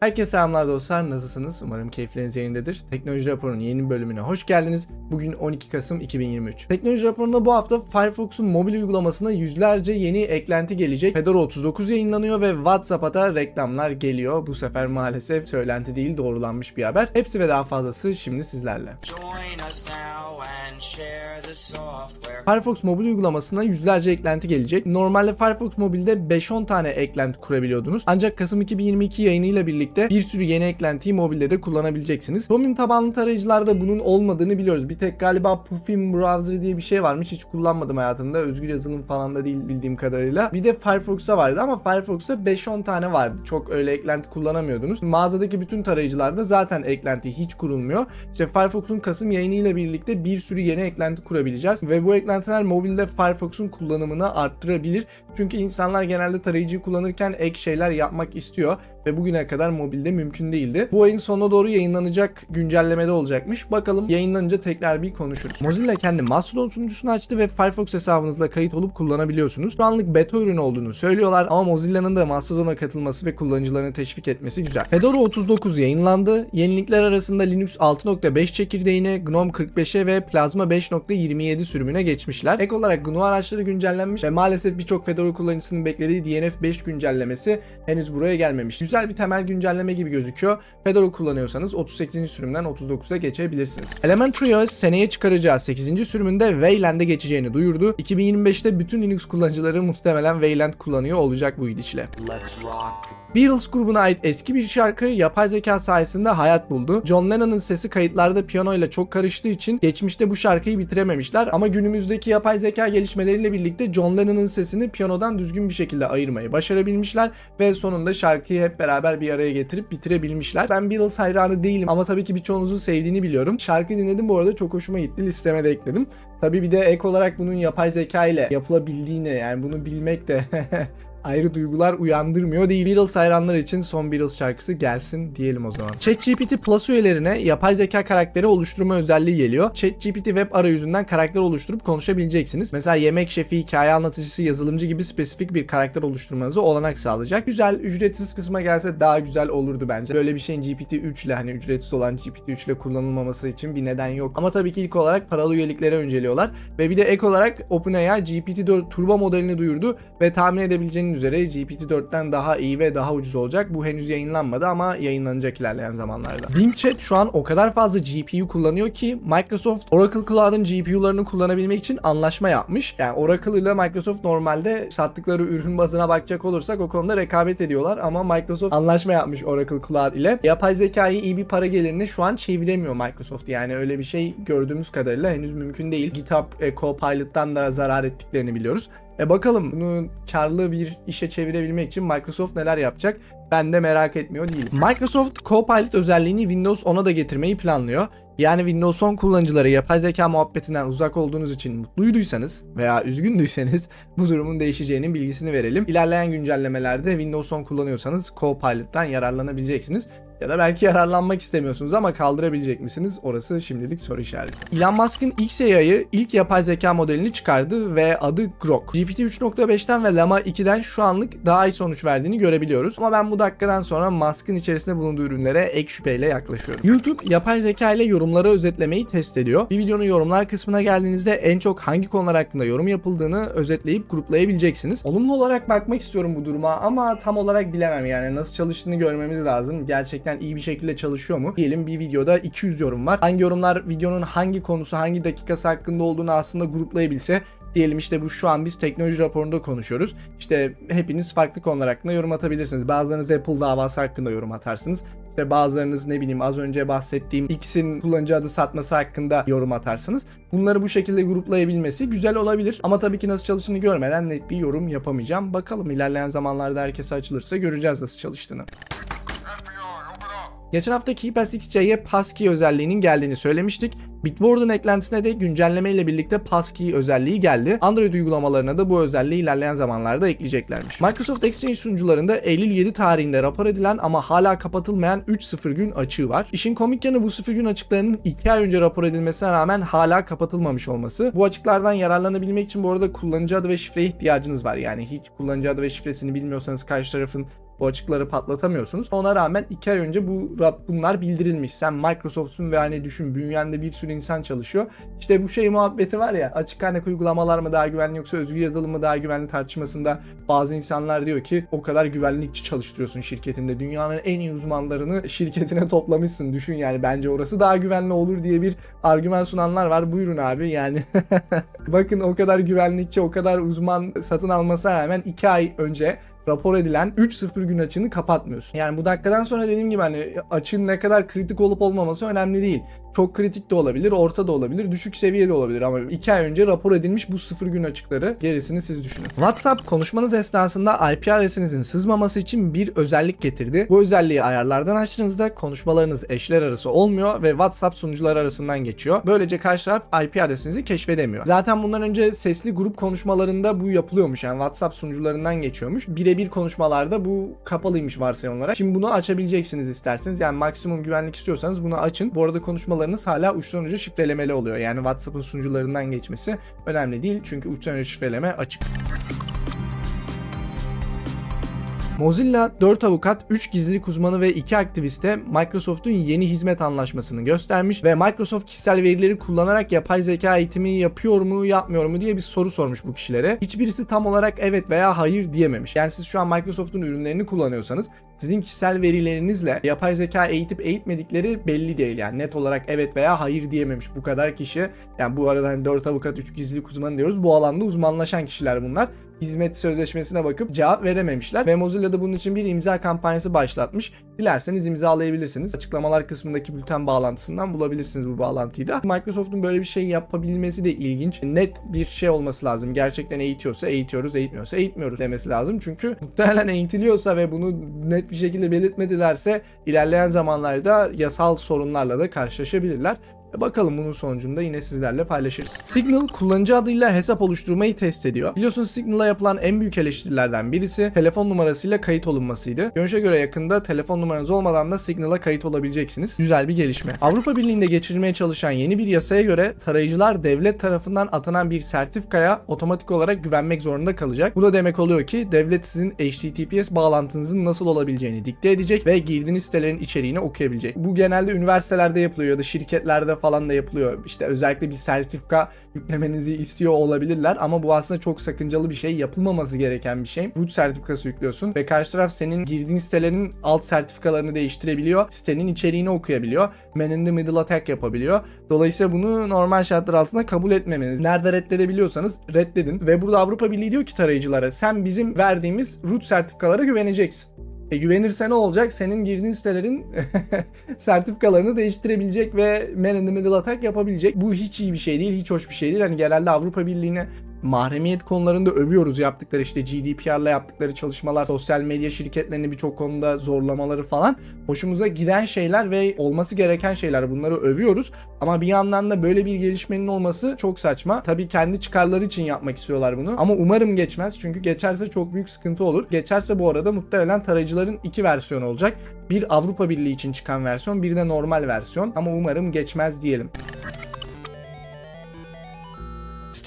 Herkese selamlar dostlar. Nasılsınız? Umarım keyifleriniz yerindedir. Teknoloji Raporu'nun yeni bölümüne hoş geldiniz. Bugün 12 Kasım 2023. Teknoloji Raporu'nda bu hafta Firefox'un mobil uygulamasına yüzlerce yeni eklenti gelecek. Fedora 39 yayınlanıyor ve WhatsApp'a da reklamlar geliyor. Bu sefer maalesef söylenti değil doğrulanmış bir haber. Hepsi ve daha fazlası şimdi sizlerle. Firefox mobil uygulamasına yüzlerce eklenti gelecek. Normalde Firefox mobilde 5-10 tane eklenti kurabiliyordunuz. Ancak Kasım 2022 yayınıyla birlikte bir sürü yeni eklentiyi mobilde de kullanabileceksiniz. Chromium tabanlı tarayıcılarda bunun olmadığını biliyoruz. Bir tek galiba Puffin Browser diye bir şey varmış. Hiç kullanmadım hayatımda. Özgür yazılım falan da değil bildiğim kadarıyla. Bir de Firefox'a vardı ama Firefox'ta 5-10 tane vardı. Çok öyle eklenti kullanamıyordunuz. Mağazadaki bütün tarayıcılarda zaten eklenti hiç kurulmuyor. İşte Firefox'un Kasım yayınıyla birlikte bir sürü yeni eklenti kurabileceğiz ve bu eklentiler mobilde Firefox'un kullanımını arttırabilir. Çünkü insanlar genelde tarayıcıyı kullanırken ek şeyler yapmak istiyor ve bugüne kadar mobilde mümkün değildi. Bu ayın sonuna doğru yayınlanacak güncellemede olacakmış. Bakalım yayınlanınca tekrar bir konuşuruz. Mozilla kendi Mastodon sunucusunu açtı ve Firefox hesabınızla kayıt olup kullanabiliyorsunuz. Şu anlık beta ürünü olduğunu söylüyorlar ama Mozilla'nın da Mastodon'a katılması ve kullanıcılarını teşvik etmesi güzel. Fedora 39 yayınlandı. Yenilikler arasında Linux 6.5 çekirdeğine, GNOME 45'e ve Plasma 5.27 sürümüne geçmişler. Ek olarak GNU araçları güncellenmiş ve maalesef birçok Fedora kullanıcısının beklediği DNF 5 güncellemesi henüz buraya gelmemiş. Güzel bir temel güncelleme gibi gözüküyor. Fedora kullanıyorsanız 38. sürümden 39'a geçebilirsiniz. Elementary OS seneye çıkaracağı 8. sürümünde Wayland'e geçeceğini duyurdu. 2025'te bütün Linux kullanıcıları muhtemelen Wayland kullanıyor olacak bu gidişle. Beatles grubuna ait eski bir şarkı yapay zeka sayesinde hayat buldu. John Lennon'ın sesi kayıtlarda piyano ile çok karıştığı için geçmişte bu şarkıyı bitirememişler ama günümüzdeki yapay zeka gelişmeleriyle birlikte John Lennon'ın sesini piyanodan düzgün bir şekilde ayırmayı başarabilmişler ve sonunda şarkıyı hep beraber bir araya getirip bitirebilmişler. Ben Beatles hayranı değilim ama tabii ki birçoğunuzun sevdiğini biliyorum. Şarkıyı dinledim bu arada çok hoşuma gitti. Listeme de ekledim. Tabii bir de ek olarak bunun yapay zeka ile yapılabildiğini yani bunu bilmek de ayrı duygular uyandırmıyor değil. Beatles hayranları için son Beatles şarkısı gelsin diyelim o zaman. ChatGPT Plus üyelerine yapay zeka karakteri oluşturma özelliği geliyor. ChatGPT web arayüzünden karakter oluşturup konuşabileceksiniz. Mesela yemek şefi, hikaye anlatıcısı, yazılımcı gibi spesifik bir karakter oluşturmanızı olanak sağlayacak. Güzel, ücretsiz kısma gelse daha güzel olurdu bence. Böyle bir şeyin GPT-3 ile hani ücretsiz olan GPT-3 ile kullanılmaması için bir neden yok. Ama tabii ki ilk olarak paralı üyeliklere önceliyorlar. Ve bir de ek olarak OpenAI GPT-4 Turbo modelini duyurdu ve tahmin edebileceğiniz üzere GPT-4'ten daha iyi ve daha ucuz olacak. Bu henüz yayınlanmadı ama yayınlanacak ilerleyen zamanlarda. Bing Chat şu an o kadar fazla GPU kullanıyor ki Microsoft Oracle Cloud'un GPU'larını kullanabilmek için anlaşma yapmış. Yani Oracle ile Microsoft normalde sattıkları ürün bazına bakacak olursak o konuda rekabet ediyorlar ama Microsoft anlaşma yapmış Oracle Cloud ile. Yapay zekayı iyi bir para gelirine şu an çeviremiyor Microsoft. Yani öyle bir şey gördüğümüz kadarıyla henüz mümkün değil. GitHub e, Copilot'tan da zarar ettiklerini biliyoruz. E bakalım bunu karlı bir işe çevirebilmek için Microsoft neler yapacak? Ben de merak etmiyor değilim. Microsoft Copilot özelliğini Windows 10'a da getirmeyi planlıyor. Yani Windows 10 kullanıcıları yapay zeka muhabbetinden uzak olduğunuz için mutluyduysanız veya üzgündüyseniz bu durumun değişeceğinin bilgisini verelim. İlerleyen güncellemelerde Windows 10 kullanıyorsanız Copilot'tan yararlanabileceksiniz. Ya da belki yararlanmak istemiyorsunuz ama kaldırabilecek misiniz? Orası şimdilik soru işareti. Elon Musk'ın XAI'yı ilk yapay zeka modelini çıkardı ve adı Grok. GPT 3.5'ten ve Llama 2'den şu anlık daha iyi sonuç verdiğini görebiliyoruz. Ama ben bu dakikadan sonra Musk'ın içerisinde bulunduğu ürünlere ek şüpheyle yaklaşıyorum. YouTube yapay zeka ile yorumları özetlemeyi test ediyor. Bir videonun yorumlar kısmına geldiğinizde en çok hangi konular hakkında yorum yapıldığını özetleyip gruplayabileceksiniz. Olumlu olarak bakmak istiyorum bu duruma ama tam olarak bilemem yani nasıl çalıştığını görmemiz lazım. Gerçekten iyi bir şekilde çalışıyor mu? Diyelim bir videoda 200 yorum var. Hangi yorumlar videonun hangi konusu, hangi dakikası hakkında olduğunu aslında gruplayabilse Diyelim işte bu şu an biz teknoloji raporunda konuşuyoruz. İşte hepiniz farklı konular hakkında yorum atabilirsiniz. Bazılarınız Apple davası hakkında yorum atarsınız. İşte bazılarınız ne bileyim az önce bahsettiğim X'in kullanıcı adı satması hakkında yorum atarsınız. Bunları bu şekilde gruplayabilmesi güzel olabilir. Ama tabii ki nasıl çalıştığını görmeden net bir yorum yapamayacağım. Bakalım ilerleyen zamanlarda herkese açılırsa göreceğiz nasıl çalıştığını. Geçen hafta KeePass XC'ye passkey özelliğinin geldiğini söylemiştik. Bitwarden eklentisine de güncelleme ile birlikte passkey özelliği geldi. Android uygulamalarına da bu özelliği ilerleyen zamanlarda ekleyeceklermiş. Microsoft Exchange sunucularında Eylül 7 tarihinde rapor edilen ama hala kapatılmayan 3.0 gün açığı var. İşin komik yanı bu 0 gün açıklarının 2 ay önce rapor edilmesine rağmen hala kapatılmamış olması. Bu açıklardan yararlanabilmek için bu arada kullanıcı adı ve şifreye ihtiyacınız var. Yani hiç kullanıcı adı ve şifresini bilmiyorsanız karşı tarafın Bu açıkları patlatamıyorsunuz. Ona rağmen 2 ay önce bu bunlar bildirilmiş. Sen Microsoft'sun ve hani düşün bünyende bir sürü insan çalışıyor. İşte bu şey muhabbeti var ya açık kaynak uygulamalar mı daha güvenli yoksa özgür yazılım mı daha güvenli tartışmasında bazı insanlar diyor ki o kadar güvenlikçi çalıştırıyorsun şirketinde. Dünyanın en iyi uzmanlarını şirketine toplamışsın. Düşün yani bence orası daha güvenli olur diye bir argüman sunanlar var. Buyurun abi yani. Bakın o kadar güvenlikçi, o kadar uzman satın almasına rağmen 2 ay önce rapor edilen 3-0 gün açığını kapatmıyorsun. Yani bu dakikadan sonra dediğim gibi hani açığın ne kadar kritik olup olmaması önemli değil. Çok kritik de olabilir, orta da olabilir, düşük seviyede olabilir ama 2 ay önce rapor edilmiş bu 0 gün açıkları gerisini siz düşünün. WhatsApp konuşmanız esnasında IP adresinizin sızmaması için bir özellik getirdi. Bu özelliği ayarlardan açtığınızda konuşmalarınız eşler arası olmuyor ve WhatsApp sunucuları arasından geçiyor. Böylece karşı taraf IP adresinizi keşfedemiyor. Zaten bundan önce sesli grup konuşmalarında bu yapılıyormuş. Yani WhatsApp sunucularından geçiyormuş. Birebir konuşmalarda bu kapalıymış varsayım olarak. Şimdi bunu açabileceksiniz isterseniz. Yani maksimum güvenlik istiyorsanız bunu açın. Bu arada konuşmalarınız hala uçtan uca şifrelemeli oluyor. Yani WhatsApp'ın sunucularından geçmesi önemli değil. Çünkü uçtan uca şifreleme açık. Mozilla 4 avukat, 3 gizlilik uzmanı ve 2 aktiviste Microsoft'un yeni hizmet anlaşmasını göstermiş ve Microsoft kişisel verileri kullanarak yapay zeka eğitimi yapıyor mu yapmıyor mu diye bir soru sormuş bu kişilere. Hiçbirisi tam olarak evet veya hayır diyememiş. Yani siz şu an Microsoft'un ürünlerini kullanıyorsanız sizin kişisel verilerinizle yapay zeka eğitip eğitmedikleri belli değil. Yani net olarak evet veya hayır diyememiş bu kadar kişi. Yani bu arada hani 4 avukat 3 gizlilik uzmanı diyoruz. Bu alanda uzmanlaşan kişiler bunlar hizmet sözleşmesine bakıp cevap verememişler. Ve Mozilla da bunun için bir imza kampanyası başlatmış. Dilerseniz imzalayabilirsiniz. Açıklamalar kısmındaki bülten bağlantısından bulabilirsiniz bu bağlantıyı da. Microsoft'un böyle bir şey yapabilmesi de ilginç. Net bir şey olması lazım. Gerçekten eğitiyorsa eğitiyoruz, eğitmiyorsa eğitmiyoruz demesi lazım. Çünkü muhtemelen eğitiliyorsa ve bunu net bir şekilde belirtmedilerse ilerleyen zamanlarda yasal sorunlarla da karşılaşabilirler. Ve Bakalım bunun sonucunda yine sizlerle paylaşırız. Signal kullanıcı adıyla hesap oluşturmayı test ediyor. Biliyorsunuz Signal'a yapılan en büyük eleştirilerden birisi telefon numarasıyla kayıt olunmasıydı. Görünüşe göre yakında telefon numaranız olmadan da Signal'a kayıt olabileceksiniz. Güzel bir gelişme. Avrupa Birliği'nde geçirilmeye çalışan yeni bir yasaya göre tarayıcılar devlet tarafından atanan bir sertifikaya otomatik olarak güvenmek zorunda kalacak. Bu da demek oluyor ki devlet sizin HTTPS bağlantınızın nasıl olabileceğini dikte edecek ve girdiğiniz sitelerin içeriğini okuyabilecek. Bu genelde üniversitelerde yapılıyor ya da şirketlerde falan da yapılıyor. İşte özellikle bir sertifika yüklemenizi istiyor olabilirler ama bu aslında çok sakıncalı bir şey. Yapılmaması gereken bir şey. Root sertifikası yüklüyorsun ve karşı taraf senin girdiğin sitelerin alt sertifikalarını değiştirebiliyor. Sitenin içeriğini okuyabiliyor. Man in the middle attack yapabiliyor. Dolayısıyla bunu normal şartlar altında kabul etmemeniz. Nerede reddedebiliyorsanız reddedin. Ve burada Avrupa Birliği diyor ki tarayıcılara sen bizim verdiğimiz root sertifikalara güveneceksin. E güvenirse ne olacak? Senin girdiğin sitelerin sertifikalarını değiştirebilecek ve man in the middle attack yapabilecek. Bu hiç iyi bir şey değil, hiç hoş bir şey değil. Hani genelde Avrupa Birliği'ne mahremiyet konularında övüyoruz yaptıkları işte GDPR'la yaptıkları çalışmalar, sosyal medya şirketlerini birçok konuda zorlamaları falan hoşumuza giden şeyler ve olması gereken şeyler bunları övüyoruz. Ama bir yandan da böyle bir gelişmenin olması çok saçma. Tabii kendi çıkarları için yapmak istiyorlar bunu. Ama umarım geçmez çünkü geçerse çok büyük sıkıntı olur. Geçerse bu arada muhtemelen tarayıcıların iki versiyonu olacak. Bir Avrupa Birliği için çıkan versiyon, bir de normal versiyon. Ama umarım geçmez diyelim.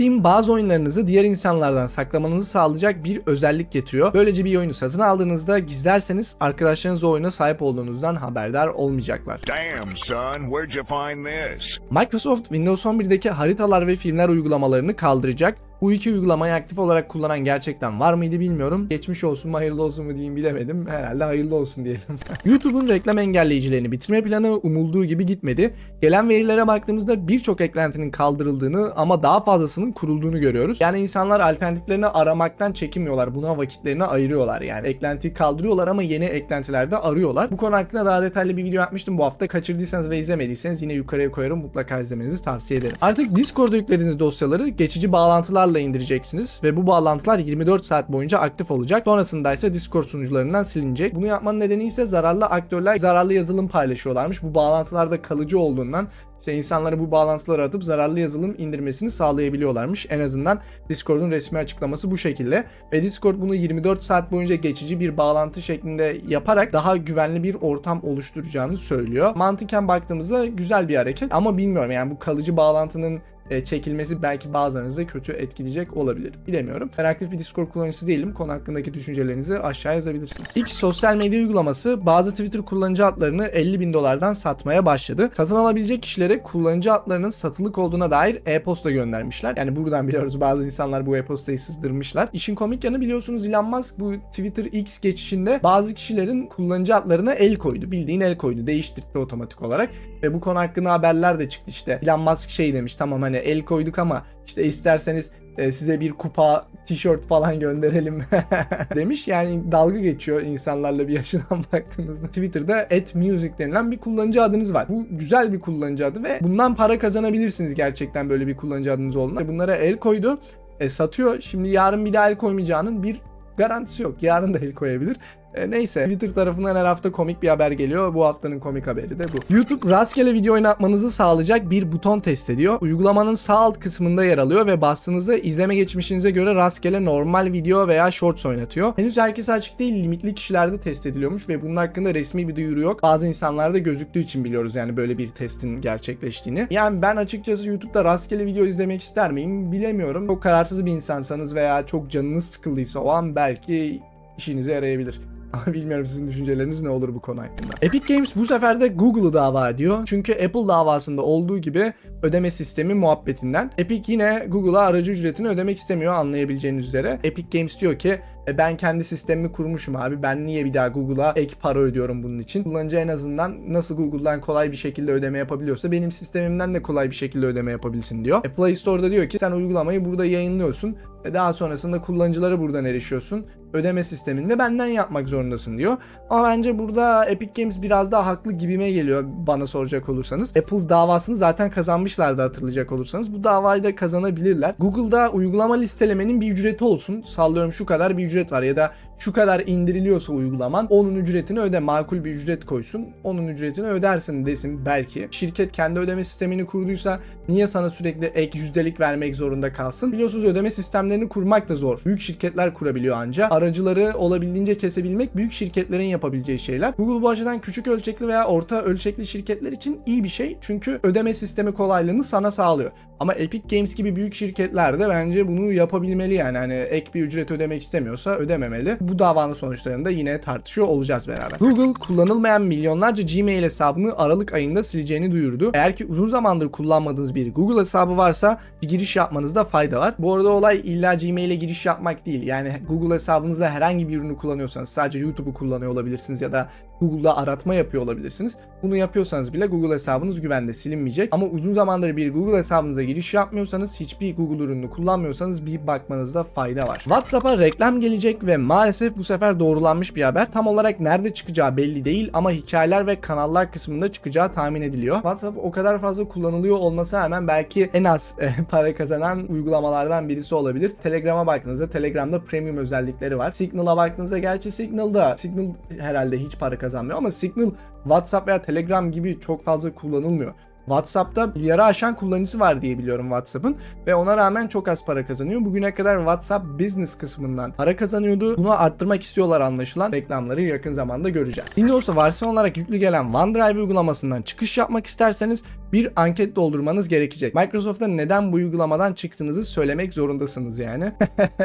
Steam bazı oyunlarınızı diğer insanlardan saklamanızı sağlayacak bir özellik getiriyor. Böylece bir oyunu satın aldığınızda gizlerseniz arkadaşlarınız o oyuna sahip olduğunuzdan haberdar olmayacaklar. Damn, son, where'd you find this? Microsoft Windows 11'deki haritalar ve filmler uygulamalarını kaldıracak. Bu iki uygulamayı aktif olarak kullanan gerçekten var mıydı bilmiyorum. Geçmiş olsun mu hayırlı olsun mu diyeyim bilemedim. Herhalde hayırlı olsun diyelim. YouTube'un reklam engelleyicilerini bitirme planı umulduğu gibi gitmedi. Gelen verilere baktığımızda birçok eklentinin kaldırıldığını ama daha fazlasının kurulduğunu görüyoruz. Yani insanlar alternatiflerini aramaktan çekinmiyorlar. Buna vakitlerini ayırıyorlar. Yani eklentiyi kaldırıyorlar ama yeni eklentiler de arıyorlar. Bu konu hakkında daha detaylı bir video yapmıştım bu hafta. Kaçırdıysanız ve izlemediyseniz yine yukarıya koyarım. Mutlaka izlemenizi tavsiye ederim. Artık Discord'da yüklediğiniz dosyaları geçici bağlantılarla indireceksiniz ve bu bağlantılar 24 saat boyunca aktif olacak. Sonrasında ise Discord sunucularından silinecek. Bunu yapmanın nedeni ise zararlı aktörler zararlı yazılım paylaşıyorlarmış. Bu bağlantılarda kalıcı olduğundan işte insanlara bu bağlantıları atıp zararlı yazılım indirmesini sağlayabiliyorlarmış. En azından Discord'un resmi açıklaması bu şekilde. Ve Discord bunu 24 saat boyunca geçici bir bağlantı şeklinde yaparak daha güvenli bir ortam oluşturacağını söylüyor. Mantıken baktığımızda güzel bir hareket ama bilmiyorum yani bu kalıcı bağlantının e, çekilmesi belki bazılarınızı kötü etkileyecek olabilir. Bilemiyorum. Ben bir Discord kullanıcısı değilim. Konu hakkındaki düşüncelerinizi aşağı yazabilirsiniz. X sosyal medya uygulaması bazı Twitter kullanıcı adlarını 50 bin dolardan satmaya başladı. Satın alabilecek kişilere kullanıcı adlarının satılık olduğuna dair e-posta göndermişler. Yani buradan biliyoruz bazı insanlar bu e-postayı sızdırmışlar. İşin komik yanı biliyorsunuz Elon Musk bu Twitter X geçişinde bazı kişilerin kullanıcı adlarına el koydu. Bildiğin el koydu. Değiştirdi otomatik olarak. Ve bu konu hakkında haberler de çıktı işte. Elon Musk şey demiş tamam hani el koyduk ama işte isterseniz e, size bir kupa, tişört falan gönderelim demiş. Yani dalga geçiyor insanlarla bir yaşından baktığınızda. Twitter'da @music denilen bir kullanıcı adınız var. Bu güzel bir kullanıcı adı ve bundan para kazanabilirsiniz gerçekten böyle bir kullanıcı adınız olduğunda. Bunlara el koydu, e, satıyor. Şimdi yarın bir daha el koymayacağının bir garantisi yok. Yarın da el koyabilir. E, neyse Twitter tarafından her hafta komik bir haber geliyor. Bu haftanın komik haberi de bu. YouTube rastgele video oynatmanızı sağlayacak bir buton test ediyor. Uygulamanın sağ alt kısmında yer alıyor ve bastığınızda izleme geçmişinize göre rastgele normal video veya shorts oynatıyor. Henüz herkese açık değil, limitli kişilerde test ediliyormuş ve bunun hakkında resmi bir duyuru yok. Bazı insanlarda gözüktüğü için biliyoruz yani böyle bir testin gerçekleştiğini. Yani ben açıkçası YouTube'da rastgele video izlemek ister miyim bilemiyorum. Çok kararsız bir insansanız veya çok canınız sıkıldıysa o an belki işinize yarayabilir. Bilmiyorum sizin düşünceleriniz ne olur bu konu hakkında. Epic Games bu sefer de Google'ı dava ediyor. Çünkü Apple davasında olduğu gibi ödeme sistemi muhabbetinden. Epic yine Google'a aracı ücretini ödemek istemiyor anlayabileceğiniz üzere. Epic Games diyor ki "E, ben kendi sistemimi kurmuşum abi. Ben niye bir daha Google'a ek para ödüyorum bunun için? Kullanıcı en azından nasıl Google'dan kolay bir şekilde ödeme yapabiliyorsa benim sistemimden de kolay bir şekilde ödeme yapabilsin diyor. E, Play Store'da diyor ki sen uygulamayı burada yayınlıyorsun. ve Daha sonrasında kullanıcılara buradan erişiyorsun. Ödeme sistemini de benden yapmak zorundasın diyor. Ama bence burada Epic Games biraz daha haklı gibime geliyor bana soracak olursanız. Apple davasını zaten kazanmışlardı hatırlayacak olursanız. Bu davayı da kazanabilirler. Google'da uygulama listelemenin bir ücreti olsun. Sallıyorum şu kadar bir ücret var ya da şu kadar indiriliyorsa uygulaman onun ücretini öde makul bir ücret koysun. Onun ücretini ödersin desin belki. Şirket kendi ödeme sistemini kurduysa niye sana sürekli ek yüzdelik vermek zorunda kalsın? Biliyorsunuz ödeme sistemlerini kurmak da zor. Büyük şirketler kurabiliyor anca. Aracıları olabildiğince kesebilmek büyük şirketlerin yapabileceği şeyler. Google bu açıdan küçük ölçekli veya orta ölçekli şirketler için iyi bir şey. Çünkü ödeme sistemi kolaylığını sana sağlıyor. Ama Epic Games gibi büyük şirketler de bence bunu yapabilmeli yani. Hani ek bir ücret ödemek istemiyorsa ödememeli. Bu davanın sonuçlarını da yine tartışıyor olacağız beraber. Google kullanılmayan milyonlarca Gmail hesabını Aralık ayında sileceğini duyurdu. Eğer ki uzun zamandır kullanmadığınız bir Google hesabı varsa bir giriş yapmanızda fayda var. Bu arada olay illa Gmail'e giriş yapmak değil. Yani Google hesabınızda herhangi bir ürünü kullanıyorsanız sadece YouTube'u kullanıyor olabilirsiniz ya da Google'da aratma yapıyor olabilirsiniz. Bunu yapıyorsanız bile Google hesabınız güvende silinmeyecek. Ama uzun zamandır bir Google hesabınıza giriş yapmıyorsanız, hiçbir Google ürününü kullanmıyorsanız bir bakmanızda fayda var. WhatsApp'a reklam gelecek ve maalesef bu sefer doğrulanmış bir haber. Tam olarak nerede çıkacağı belli değil ama hikayeler ve kanallar kısmında çıkacağı tahmin ediliyor. WhatsApp o kadar fazla kullanılıyor olması hemen belki en az e, para kazanan uygulamalardan birisi olabilir. Telegram'a baktığınızda Telegram'da premium özellikleri var. Signal'a baktığınızda gerçi Signal'da Signal herhalde hiç para kazanmıyor ama Signal WhatsApp veya Telegram gibi çok fazla kullanılmıyor. WhatsApp'ta milyarı aşan kullanıcısı var diye biliyorum WhatsApp'ın ve ona rağmen çok az para kazanıyor. Bugüne kadar WhatsApp Business kısmından para kazanıyordu. Bunu arttırmak istiyorlar anlaşılan. Reklamları yakın zamanda göreceğiz. Windows'a varsyon olarak yüklü gelen OneDrive uygulamasından çıkış yapmak isterseniz bir anket doldurmanız gerekecek. Microsoft'ta neden bu uygulamadan çıktığınızı söylemek zorundasınız yani.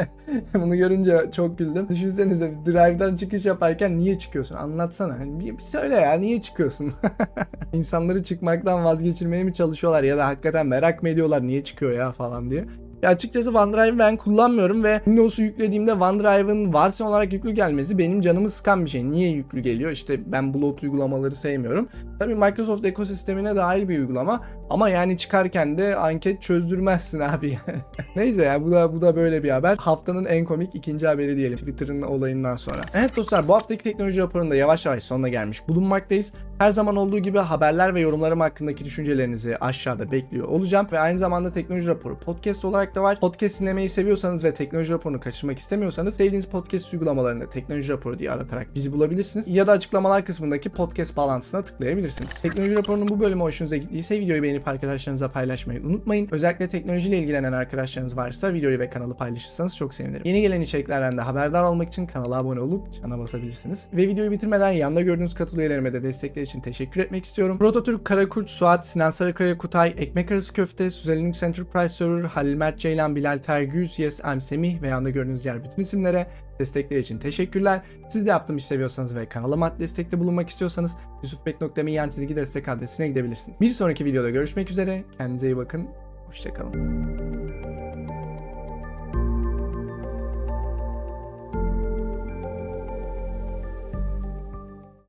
Bunu görünce çok güldüm. Düşünsenize Drive'dan çıkış yaparken niye çıkıyorsun? Anlatsana. Hani bir, bir söyle ya niye çıkıyorsun? İnsanları çıkmaktan vazgeçirmeye mi çalışıyorlar ya da hakikaten merak mı ediyorlar niye çıkıyor ya falan diye. Ya açıkçası OneDrive'ı ben kullanmıyorum ve Windows'u yüklediğimde OneDrive'ın versiyon olarak yüklü gelmesi benim canımı sıkan bir şey. Niye yüklü geliyor? İşte ben bulut uygulamaları sevmiyorum. Tabii Microsoft ekosistemine dahil bir uygulama ama yani çıkarken de anket çözdürmezsin abi. Neyse ya bu da bu da böyle bir haber. Haftanın en komik ikinci haberi diyelim Twitter'ın olayından sonra. Evet dostlar bu haftaki teknoloji raporunda yavaş yavaş sonuna gelmiş bulunmaktayız. Her zaman olduğu gibi haberler ve yorumlarım hakkındaki düşüncelerinizi aşağıda bekliyor olacağım ve aynı zamanda teknoloji raporu podcast olarak olarak da var. Podcast dinlemeyi seviyorsanız ve teknoloji raporunu kaçırmak istemiyorsanız sevdiğiniz podcast uygulamalarında teknoloji raporu diye aratarak bizi bulabilirsiniz. Ya da açıklamalar kısmındaki podcast bağlantısına tıklayabilirsiniz. Teknoloji raporunun bu bölümü hoşunuza gittiyse videoyu beğenip arkadaşlarınıza paylaşmayı unutmayın. Özellikle teknolojiyle ilgilenen arkadaşlarınız varsa videoyu ve kanalı paylaşırsanız çok sevinirim. Yeni gelen içeriklerden de haberdar olmak için kanala abone olup çana basabilirsiniz. Ve videoyu bitirmeden yanda gördüğünüz katıl üyelerime de destekleri için teşekkür etmek istiyorum. Prototürk, Karakurt, Suat, Sinan Sarıkaya, Kutay, Ekmek Arası Köfte, Süzel Linux Enterprise Server, Halil Mert Ceylan, Bilal Tergüz, Yes I'm Semih ve yanda gördüğünüz diğer bütün isimlere destekleri için teşekkürler. Siz de yaptığım işi seviyorsanız ve kanalıma destekte bulunmak istiyorsanız yusufbek.me yan destek adresine gidebilirsiniz. Bir sonraki videoda görüşmek üzere. Kendinize iyi bakın. Hoşçakalın.